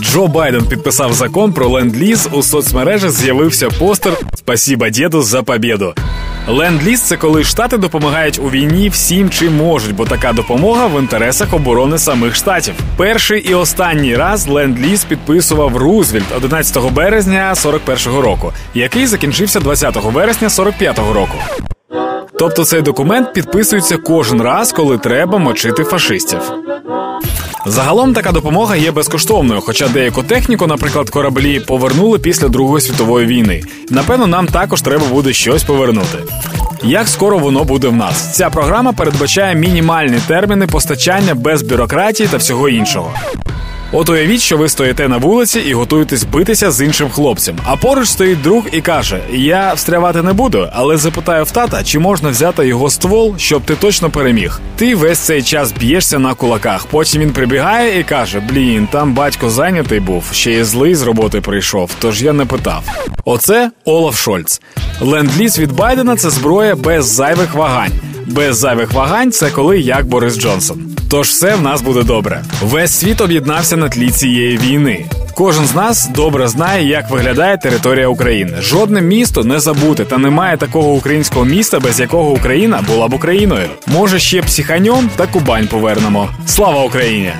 Джо Байден підписав закон про ленд-ліз. У соцмережах з'явився постер Спасибо деду за победу. Ленд-ліз – це коли штати допомагають у війні всім, чим можуть, бо така допомога в інтересах оборони самих штатів. Перший і останній раз ленд-ліз підписував Рузвельт 11 березня 41-го року, який закінчився 20 вересня 45-го року. Тобто цей документ підписується кожен раз, коли треба мочити фашистів. Загалом така допомога є безкоштовною, хоча деяку техніку, наприклад, кораблі, повернули після Другої світової війни. Напевно, нам також треба буде щось повернути. Як скоро воно буде в нас? Ця програма передбачає мінімальні терміни постачання без бюрократії та всього іншого. От уявіть, що ви стоїте на вулиці і готуєтесь битися з іншим хлопцем. А поруч стоїть друг і каже: Я встрявати не буду, але запитаю в тата, чи можна взяти його ствол, щоб ти точно переміг. Ти весь цей час б'єшся на кулаках. Потім він прибігає і каже: Блін, там батько зайнятий був, ще й злий з роботи прийшов, тож я не питав. Оце Олаф Шольц. Ленд-ліз від Байдена це зброя без зайвих вагань. Без зайвих вагань це коли як Борис Джонсон. Тож все в нас буде добре. Весь світ об'єднався на тлі цієї війни. Кожен з нас добре знає, як виглядає територія України. Жодне місто не забуте, та немає такого українського міста, без якого Україна була б Україною. Може, ще психаньом та Кубань повернемо. Слава Україні!